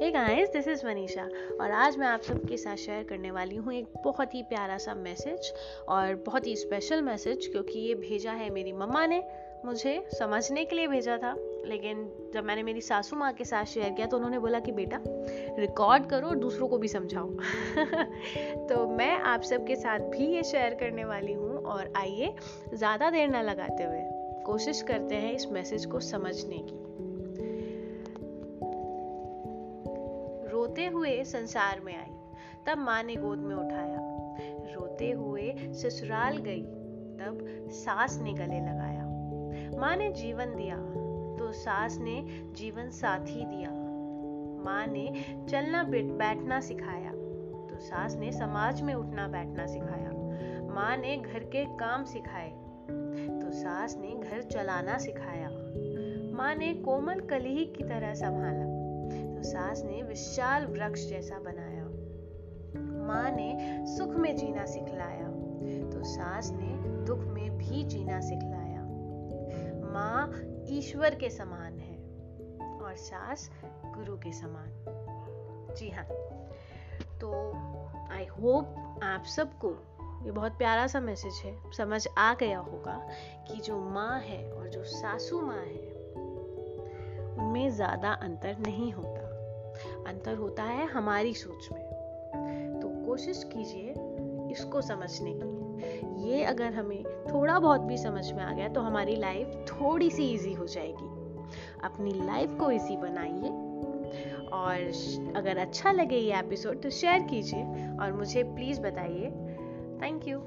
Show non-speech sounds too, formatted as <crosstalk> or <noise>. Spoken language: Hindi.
Hey guys this is Manisha और आज मैं आप सबके साथ शेयर करने वाली हूँ एक बहुत ही प्यारा सा मैसेज और बहुत ही स्पेशल मैसेज क्योंकि ये भेजा है मेरी मम्मा ने, मुझे समझने के लिए भेजा था। लेकिन जब मैंने मेरी सासू माँ के साथ शेयर किया तो उन्होंने बोला कि बेटा रिकॉर्ड करो और दूसरों को भी समझाओ। <laughs> तो मैं आप सबके साथ भी ये शेयर करने वाली हूँ और आइए, ज़्यादा देर ना लगाते हुए कोशिश करते हैं इस मैसेज को समझने की। रोते हुए संसार में आई। तब माँ ने गोद में उठाया। रोते हुए ससुराल गई। तब सास ने गले लगाया। माँ ने जीवन दिया तो सास ने जीवन साथी दिया। माँ ने चलना बैठना सिखाया। तो सास ने समाज में उठना, बैठना सिखाया। माँ ने घर के काम सिखाए। तो सास ने घर चलाना सिखाया। माँ ने कोमल कली की तरह संभाला। तो सास ने विशाल वृक्ष जैसा बनाया। माँ ने सुख में जीना सिखलाया। तो सास ने दुख में भी जीना सिखलाया। माँ ईश्वर के समान है और सास गुरु के समान। जी हाँ। तो आई होप आप सबको ये बहुत प्यारा सा मैसेज है। समझ आ गया होगा कि जो माँ है और जो सासू माँ है उनमें ज़्यादा अंतर नहीं होता। अंतर होता है हमारी सोच में। तो कोशिश कीजिए इसको समझने की। ये अगर हमें थोड़ा बहुत भी समझ में आ गया तो हमारी लाइफ थोड़ी सी इजी हो जाएगी। अपनी लाइफ को इजी बनाइए। और अगर अच्छा लगे ये एपिसोड तो शेयर कीजिए और मुझे प्लीज़ बताइए। Thank you